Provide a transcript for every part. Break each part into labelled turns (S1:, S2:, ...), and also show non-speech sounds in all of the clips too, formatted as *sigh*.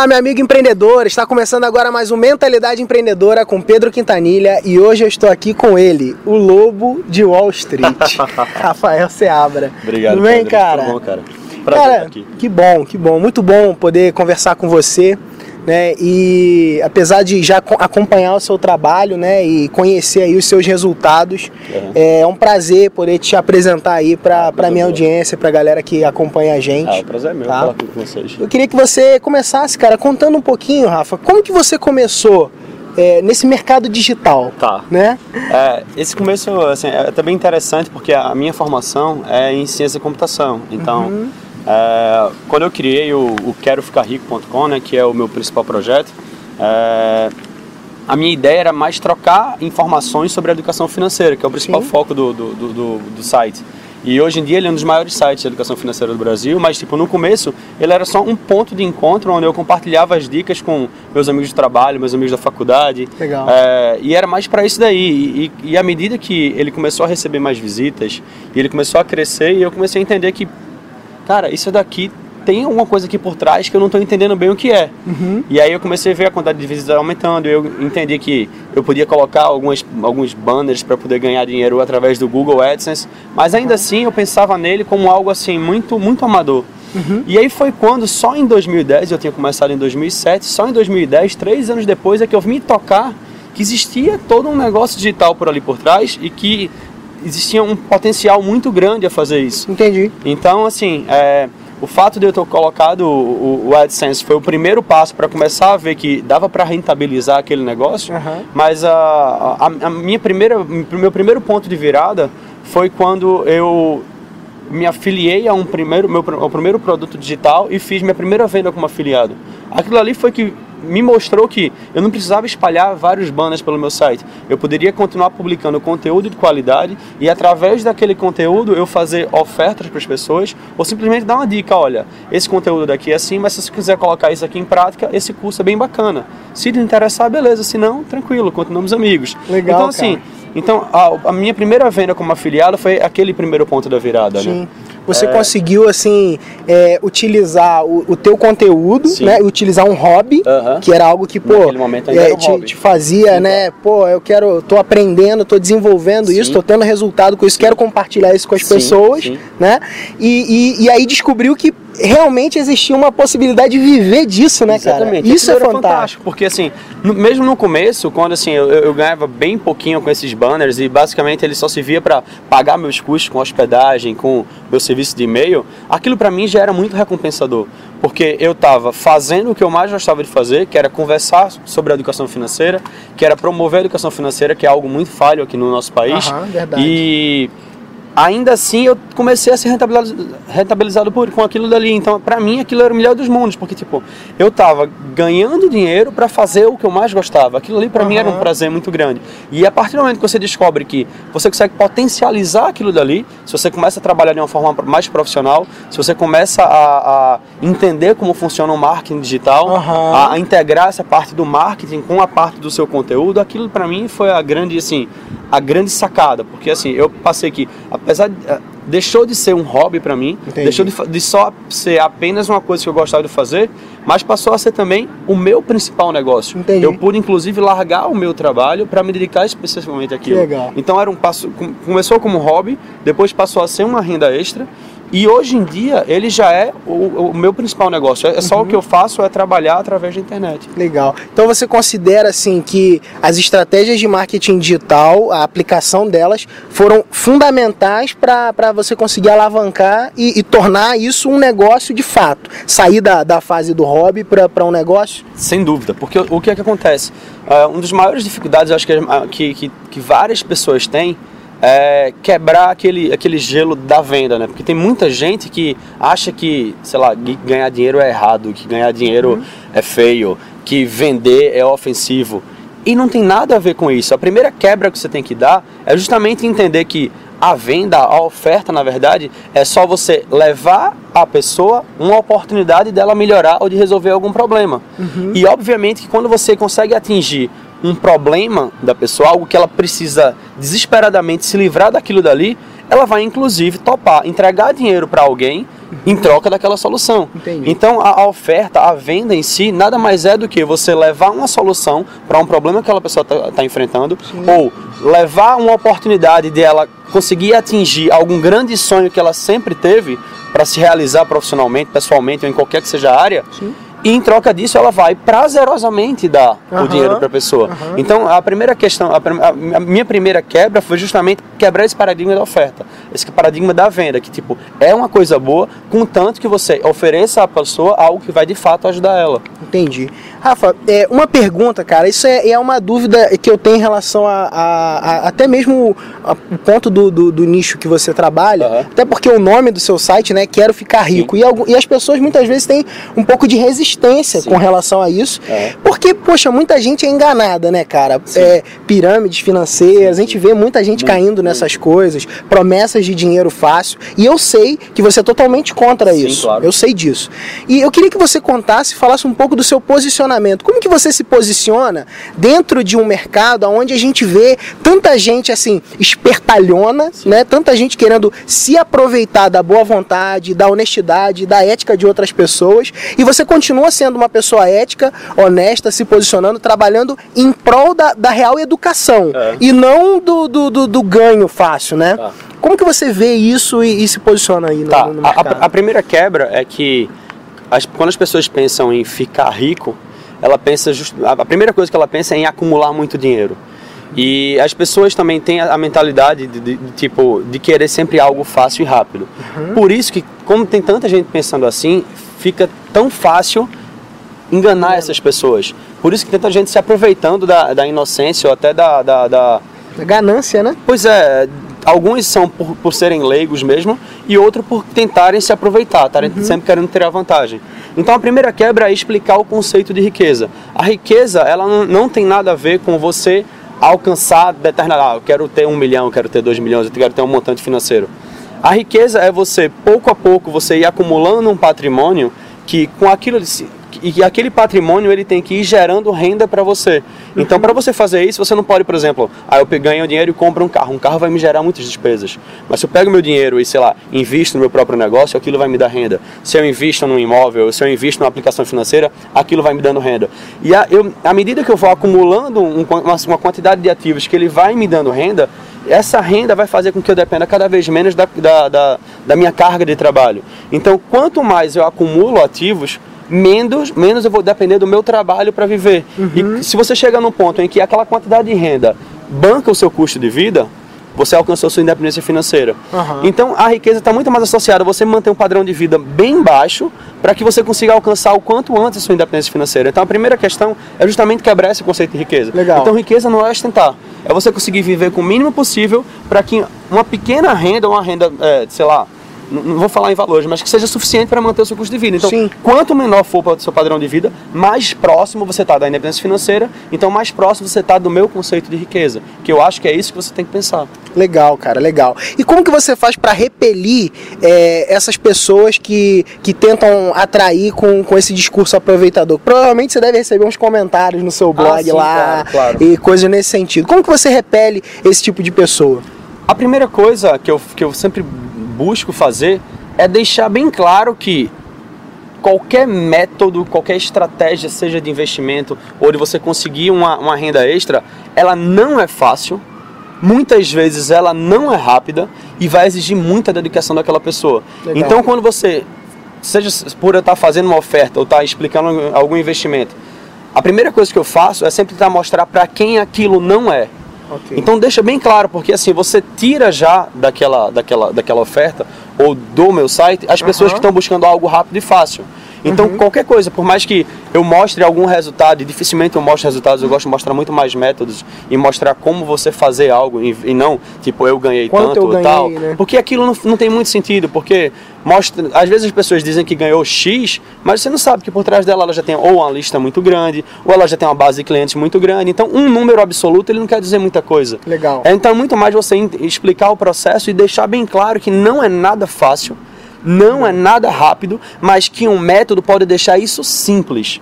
S1: Olá, meu amigo empreendedor. Está começando agora mais um Mentalidade Empreendedora com Pedro Quintanilha e hoje eu estou aqui com ele, o lobo de Wall Street, *laughs* Rafael Seabra.
S2: Obrigado,
S1: Tudo bem,
S2: Pedro.
S1: cara?
S2: Tudo bom, cara? Prazer
S1: cara,
S2: estar aqui.
S1: que bom, que bom. Muito bom poder conversar com você. Né, e apesar de já co- acompanhar o seu trabalho né, e conhecer aí os seus resultados,
S2: Uhum.
S1: é um prazer poder te apresentar aí para
S2: Ah,
S1: minha
S2: boa.
S1: audiência, para a galera que acompanha a gente.
S2: Ah, o prazer é meu
S1: Tá.
S2: falar aqui com vocês.
S1: Eu queria que você começasse, cara, contando um pouquinho, Rafa, como que você começou é, nesse mercado digital,
S2: Tá.
S1: né?
S2: É, esse começo assim, é até bem interessante porque a minha formação é em ciência da computação. Então,
S1: Uhum.
S2: é, quando eu criei o, o queroficarrico.com, né, que é o meu principal projeto, é, a minha ideia era mais trocar informações sobre a educação financeira, que é o principal
S1: Sim.
S2: foco do, do, do, do- do site. E hoje em dia ele é um dos maiores sites de educação financeira do Brasil, mas tipo no começo ele era só um ponto de encontro onde eu compartilhava as dicas com meus amigos de trabalho, meus amigos da faculdade.
S1: Legal.
S2: É, e era mais para isso daí. E, e à medida que ele começou a receber mais visitas, e ele começou a crescer, e eu comecei a entender que, cara, isso daqui tem alguma coisa aqui por trás que eu não estou entendendo bem o que é. E aí eu comecei a ver a quantidade de visitas aumentando, eu entendi que eu podia colocar algumas, alguns banners para poder ganhar dinheiro através do Google AdSense, mas ainda assim eu pensava nele como algo assim muito, muito amador. E aí foi quando, só em 2010, eu tinha começado em 2007, só em 2010, três anos depois, é que eu vim tocar que existia todo um negócio digital por ali por trás e que existia um potencial muito grande a fazer isso.
S1: Entendi.
S2: Então, assim, é, o fato de eu ter colocado o, o AdSense foi o primeiro passo para começar a ver que dava para rentabilizar aquele negócio,
S1: Aham.
S2: mas a, a, a minha primeira, o meu primeiro ponto de virada foi quando eu me afiliei a um primeiro, meu, ao primeiro produto digital e fiz minha primeira venda como afiliado. Aquilo ali foi que me mostrou que eu não precisava espalhar vários banners pelo meu site. Eu poderia continuar publicando conteúdo de qualidade e através daquele conteúdo eu fazer ofertas para as pessoas ou simplesmente dar uma dica, olha, esse conteúdo daqui é assim, mas se você quiser colocar isso aqui em prática, esse curso é bem bacana. Se te interessar, beleza, se não, tranquilo, continuamos amigos.
S1: Legal,
S2: então assim,
S1: cara.
S2: então a, a minha primeira venda como afiliado foi aquele primeiro ponto da virada,
S1: Sim.
S2: né?
S1: Você
S2: É.
S1: conseguiu, assim, é, utilizar o, o teu conteúdo,
S2: Sim.
S1: né? Utilizar um hobby,
S2: Aham.
S1: que era algo que, pô, é,
S2: um
S1: te, te fazia,
S2: Sim,
S1: né? Pô, eu quero, tô aprendendo, tô desenvolvendo
S2: Sim.
S1: isso, tô tendo resultado com isso, quero compartilhar isso com as pessoas, né? E, e, e aí descobriu que realmente existia uma possibilidade de viver disso, né,
S2: Exatamente.
S1: cara? Isso é
S2: era
S1: fantástico.
S2: Porque assim, no- mesmo no começo, quando assim, eu, eu ganhava bem pouquinho com esses banners e basicamente ele só servia para pagar meus custos com hospedagem, com meu serviço de e-mail, aquilo para mim já era muito recompensador. Porque eu estava fazendo o que eu mais gostava de fazer, que era conversar sobre a educação financeira, que era promover a educação financeira, que é algo muito falho aqui no nosso país.
S1: Aham, verdade.
S2: E ainda assim eu comecei a ser rentabilizado, rentabilizado por, com aquilo dali. Então, pra mim, aquilo era o melhor dos mundos, porque tipo, eu tava ganhando dinheiro pra fazer o que eu mais gostava. Aquilo ali pra mim era um prazer muito grande. E a partir do momento que você descobre que você consegue potencializar aquilo dali, se você começa a trabalhar de uma forma mais profissional, se você começa a, a entender como funciona o marketing digital,
S1: Aham.
S2: a, a integrar essa parte do marketing com a parte do seu conteúdo, aquilo pra mim foi a grande assim, a grande sacada, porque assim, eu passei que apesar de eh, deixou de ser um hobby pra mim,
S1: Entendi.
S2: deixou de, de só ser apenas uma coisa que eu gostava de fazer, mas passou a ser também o meu principal negócio.
S1: Entendi.
S2: Eu pude inclusive largar o meu trabalho para me dedicar especificamente àquilo.
S1: legal.
S2: Então era um passo, com- começou como hobby, depois passou a ser uma renda extra. E hoje em dia ele já é o, o meu principal negócio. É só o que eu faço é trabalhar através da internet.
S1: Legal. Então você considera assim que as estratégias de marketing digital, a aplicação delas, foram fundamentais para você conseguir alavancar e, e tornar isso um negócio de fato? Sair da, da fase do hobby para um negócio?
S2: Sem dúvida, porque o que é que acontece? Ah, uma das maiores dificuldades, acho que, que, que, que várias pessoas têm é quebrar aquele, aquele gelo da venda, né? Porque tem muita gente que acha que, sei lá, ganhar dinheiro é errado, que ganhar dinheiro é feio, que vender é ofensivo. E não tem nada a ver com isso. A primeira quebra que você tem que dar é justamente entender que a venda, a oferta, na verdade, é só você levar a pessoa uma oportunidade dela melhorar ou de resolver algum problema. E obviamente que quando você consegue atingir um problema da pessoa, algo que ela precisa desesperadamente se livrar daquilo dali, ela vai inclusive topar entregar dinheiro para alguém em troca daquela solução.
S1: Entendi.
S2: Então a, a oferta, a venda em si, nada mais é do que você levar uma solução para um problema que aquela pessoa está enfrentando, ou levar uma oportunidade de ela conseguir atingir algum grande sonho que ela sempre teve para se realizar profissionalmente, pessoalmente ou em qualquer que seja a área.
S1: Sim.
S2: E em troca disso, ela vai prazerosamente dar
S1: Aham,
S2: o dinheiro para a pessoa.
S1: aham.
S2: Então, a primeira questão, a, prim- a minha primeira quebra foi justamente quebrar esse paradigma da oferta, esse paradigma da venda, que tipo é uma coisa boa, contanto que você ofereça à pessoa algo que vai de fato ajudar ela.
S1: Entendi. Rafa, é, uma pergunta, cara, isso é, é uma dúvida que eu tenho em relação a, a- a- até mesmo o ponto do, do, do nicho que você trabalha,
S2: Aham.
S1: até porque o nome do seu site, né, Quero Ficar Rico, e, e as pessoas muitas vezes têm um pouco de resistência
S2: Sim.
S1: com relação a isso,
S2: É.
S1: porque, poxa, muita gente é enganada, né, cara? É, pirâmides financeiras, a gente vê muita gente caindo nessas coisas, promessas de dinheiro fácil, e eu sei que você é totalmente contra
S2: Sim,
S1: isso.
S2: claro.
S1: Eu sei disso. E eu queria que você contasse, falasse um pouco do seu posicionamento. Como que você se posiciona dentro de um mercado onde a gente vê tanta gente assim espertalhona, né? Tanta gente querendo se aproveitar da boa vontade, da honestidade, da ética de outras pessoas, e você continua sendo uma pessoa ética, honesta, se posicionando, trabalhando em prol da, da real educação
S2: É.
S1: e não do, do, do- do ganho fácil, né?
S2: Tá.
S1: Como que você vê isso e, e se posiciona aí no,
S2: Tá,
S1: no
S2: a,
S1: mercado?
S2: a- a primeira quebra é que as- quando as pessoas pensam em ficar rico, ela pensa just, a, primeira coisa que ela pensa é em acumular muito dinheiro. E as pessoas também têm a, mentalidade de, de- de, tipo de querer sempre algo fácil e rápido. Por isso que como tem tanta gente pensando assim, fica tão fácil enganar essas pessoas. Por isso que tanta gente se aproveitando da, da inocência ou até da- da- da
S1: Ganância, né?
S2: Pois é, alguns são por, por serem leigos mesmo e outros por tentarem se aproveitar, estarem sempre querendo ter a vantagem. Então a primeira quebra é explicar o conceito de riqueza. A riqueza, ela não, tem nada a ver com você alcançar determinado, ah, eu quero ter um milhão, eu quero ter dois milhões, eu quero ter um montante financeiro. A riqueza é você, pouco a pouco, você ir acumulando um patrimônio que com aquilo e que aquele patrimônio ele tem que ir gerando renda para você. Então, para você fazer isso, você não pode, por exemplo, ah, eu ganho dinheiro e compro um carro. Um carro vai me gerar muitas despesas. Mas se eu pego meu dinheiro e, sei lá, invisto no meu próprio negócio, aquilo vai me dar renda. Se eu invisto num imóvel, se eu invisto numa aplicação financeira, aquilo vai me dando renda. E a, eu, à medida que eu vou acumulando um- uma, uma quantidade de ativos que ele vai me dando renda, essa renda vai fazer com que eu dependa cada vez menos da, da, da, da minha carga de trabalho. Então, quanto mais eu acumulo ativos, menos, menos eu vou depender do meu trabalho para viver. E se você chega num ponto em que aquela quantidade de renda banca o seu custo de vida, você alcançou sua independência financeira.
S1: Aham.
S2: Então a riqueza está muito mais associada a você manter um padrão de vida bem baixo para que você consiga alcançar o quanto antes a sua independência financeira. Então a primeira questão é justamente quebrar esse conceito de riqueza.
S1: Legal.
S2: Então riqueza não é ostentar, é você conseguir viver com o mínimo possível para que uma pequena renda, uma renda, é, sei lá, não vou falar em valores, mas que seja suficiente para manter o seu custo de vida. Então,
S1: Sim.
S2: quanto menor for o seu padrão de vida, mais próximo você está da independência financeira, então mais próximo você está do meu conceito de riqueza, que eu acho que é isso que você tem que pensar.
S1: Legal, cara, legal. E como que você faz para repelir é, essas pessoas que, que tentam atrair com, com esse discurso aproveitador? Provavelmente você deve receber uns comentários no seu blog
S2: Ah, sim,
S1: lá
S2: claro, claro.
S1: e coisas nesse sentido. Como que você repele esse tipo de pessoa?
S2: A primeira coisa que eu, que eu sempre busco fazer é deixar bem claro que qualquer método, qualquer estratégia, seja de investimento ou de você conseguir uma, uma renda extra, ela não é fácil. Muitas vezes ela não é rápida e vai exigir muita dedicação daquela pessoa.
S1: Legal.
S2: Então, quando você, seja por eu estar fazendo uma oferta ou estar explicando algum investimento, a primeira coisa que eu faço é sempre tentar mostrar para quem aquilo não é.
S1: Ok.
S2: Então deixa bem claro, porque assim, você tira já daquela, daquela, daquela oferta ou do meu site as pessoas
S1: Aham.
S2: que estão buscando algo rápido e fácil. Então
S1: Uhum.
S2: qualquer coisa, por mais que eu mostre algum resultado, e dificilmente eu mostro resultados, eu gosto de mostrar muito mais métodos e mostrar como você fazer algo e, e não, tipo, eu ganhei
S1: Quanto
S2: tanto ou tal.
S1: né?
S2: Porque aquilo não, não tem muito sentido, porque mostra, às vezes as pessoas dizem que ganhou X, mas você não sabe que por trás dela ela já tem ou uma lista muito grande, ou ela já tem uma base de clientes muito grande. Então, um número absoluto ele não quer dizer muita coisa.
S1: Legal.
S2: É, Então, é muito mais você explicar o processo e deixar bem claro que não é nada fácil, não é nada rápido, mas que um método pode deixar isso simples.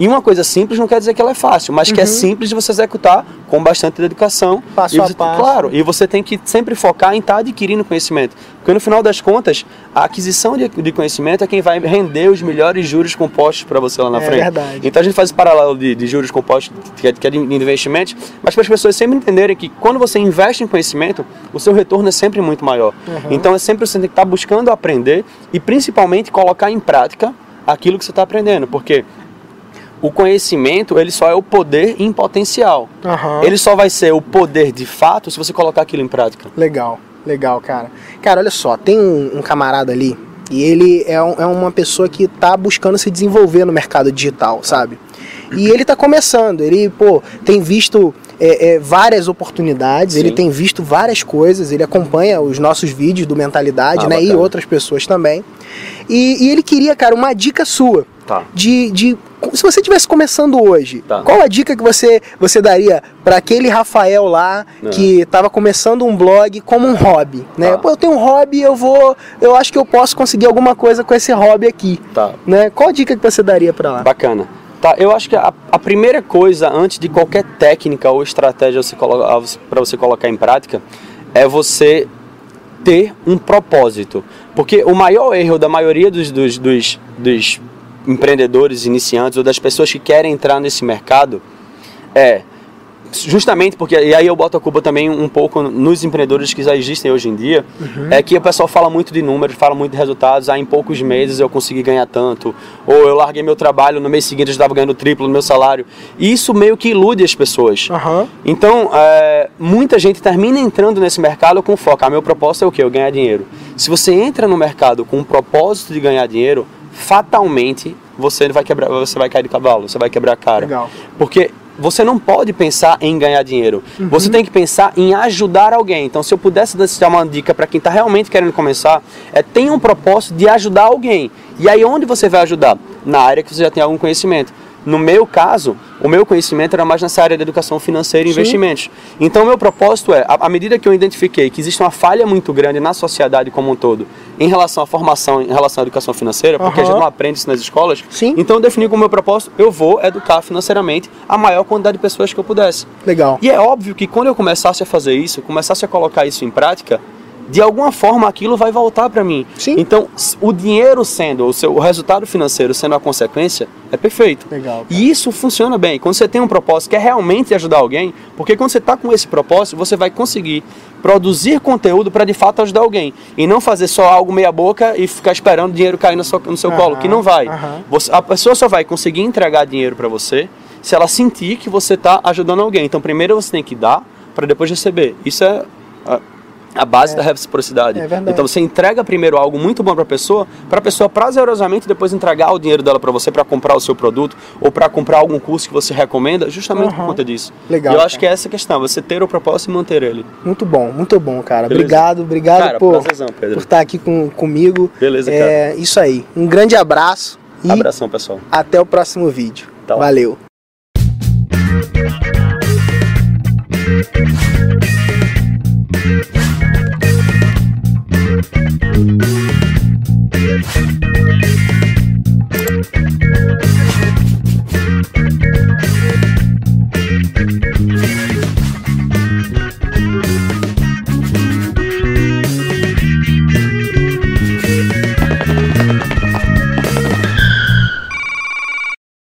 S2: E uma coisa simples não quer dizer que ela é fácil, mas que é simples de você executar com bastante dedicação.
S1: Passo
S2: e
S1: a
S2: você-
S1: passo.
S2: Claro, e você tem que sempre focar em estar adquirindo conhecimento. Porque no final das contas, a aquisição de, de conhecimento é quem vai render os melhores juros compostos para você lá na
S1: É
S2: frente.
S1: verdade.
S2: Então a gente faz esse paralelo de, de juros compostos, que é, que é de investimentos, mas para as pessoas sempre entenderem que quando você investe em conhecimento, o seu retorno é sempre muito maior. Então é sempre você tem que estar buscando aprender e principalmente colocar em prática aquilo que você está aprendendo. Porque o conhecimento ele só é o poder em potencial.
S1: Aham.
S2: Ele só vai ser o poder de fato se você colocar aquilo em prática.
S1: Legal, legal, cara. Cara, olha só, tem um, um camarada ali e ele é, um- é uma pessoa que tá buscando se desenvolver no mercado digital, sabe? E ele tá começando, ele, pô, tem visto é, é, várias oportunidades, ele
S2: Sim.
S1: tem visto várias coisas, ele acompanha os nossos vídeos do Mentalidade,
S2: Ah,
S1: né? E
S2: bacana.
S1: outras pessoas também. E, e ele queria, cara, uma dica sua.
S2: Tá.
S1: De, de se você estivesse começando hoje,
S2: Tá.
S1: qual a dica que você, você daria para aquele Rafael lá que estava começando um blog como um hobby, né?
S2: Tá.
S1: Pô, eu tenho um hobby, eu vou, eu acho que eu posso conseguir alguma coisa com esse hobby aqui,
S2: Tá.
S1: né? Qual a dica que você daria para lá?
S2: Bacana. Tá, eu acho que a, a primeira coisa, antes de qualquer técnica ou estratégia para você colocar em prática, é você ter um propósito. Porque o maior erro da maioria dos, dos, dos, dos empreendedores iniciantes ou das pessoas que querem entrar nesse mercado é justamente porque e aí eu boto a culpa também um pouco nos empreendedores que já existem hoje em dia é que o pessoal fala muito de números fala muito de resultados ah, em poucos meses eu consegui ganhar tanto ou eu larguei meu trabalho no mês seguinte eu estava ganhando o triplo do meu salário e isso meio que ilude as pessoas
S1: Aham.
S2: então, é, muita gente termina entrando nesse mercado com foco. Ah, meu propósito é o quê? Eu ganhar dinheiro. Se você entra no mercado com o propósito de ganhar dinheiro, fatalmente você vai quebrar, você vai cair de cavalo, você vai quebrar a cara.
S1: Legal.
S2: Porque você não pode pensar em ganhar dinheiro. Você tem que pensar em ajudar alguém. Então, se eu pudesse dar uma dica para quem está realmente querendo começar, é tenha um propósito de ajudar alguém. E aí, onde você vai ajudar? Na área que você já tem algum conhecimento. No meu caso, o meu conhecimento era mais nessa área de educação financeira e
S1: Sim.
S2: investimentos. Então, o meu propósito é, à medida que eu identifiquei que existe uma falha muito grande na sociedade como um todo em relação à formação, em relação à educação financeira, porque a
S1: Aham.
S2: gente não aprende isso nas escolas,
S1: Sim.
S2: então eu defini como meu propósito, eu vou educar financeiramente a maior quantidade de pessoas que eu pudesse.
S1: Legal.
S2: E é óbvio que quando eu começasse a fazer isso, começasse a colocar isso em prática, de alguma forma aquilo vai voltar para mim.
S1: Sim.
S2: Então, o dinheiro sendo, o seu o resultado financeiro sendo a consequência, é perfeito.
S1: Legal, cara.
S2: E isso funciona bem. Quando você tem um propósito que é realmente ajudar alguém, porque quando você está com esse propósito, você vai conseguir produzir conteúdo para de fato ajudar alguém. E não fazer só algo meia boca e ficar esperando o dinheiro cair no seu, no seu colo, que não vai. Você- a pessoa só vai conseguir entregar dinheiro para você se ela sentir que você está ajudando alguém. Então, primeiro você tem que dar para depois receber. Isso é a, base da reciprocidade.
S1: É verdade.
S2: então, você entrega primeiro algo muito bom para a pessoa, para a pessoa prazerosamente depois entregar o dinheiro dela para você para comprar o seu produto ou para comprar algum curso que você recomenda, justamente por
S1: Aham.
S2: conta disso.
S1: Legal,
S2: E eu
S1: cara.
S2: acho que é essa a questão, você ter o propósito e manter ele.
S1: Muito bom, muito bom, cara.
S2: Beleza.
S1: Obrigado, obrigado
S2: Cara,
S1: por, por estar aqui com, comigo.
S2: Beleza,
S1: É isso aí. Um grande abraço e
S2: Abração, pessoal.
S1: até o próximo vídeo.
S2: Tá lá.
S1: Valeu.
S3: Thank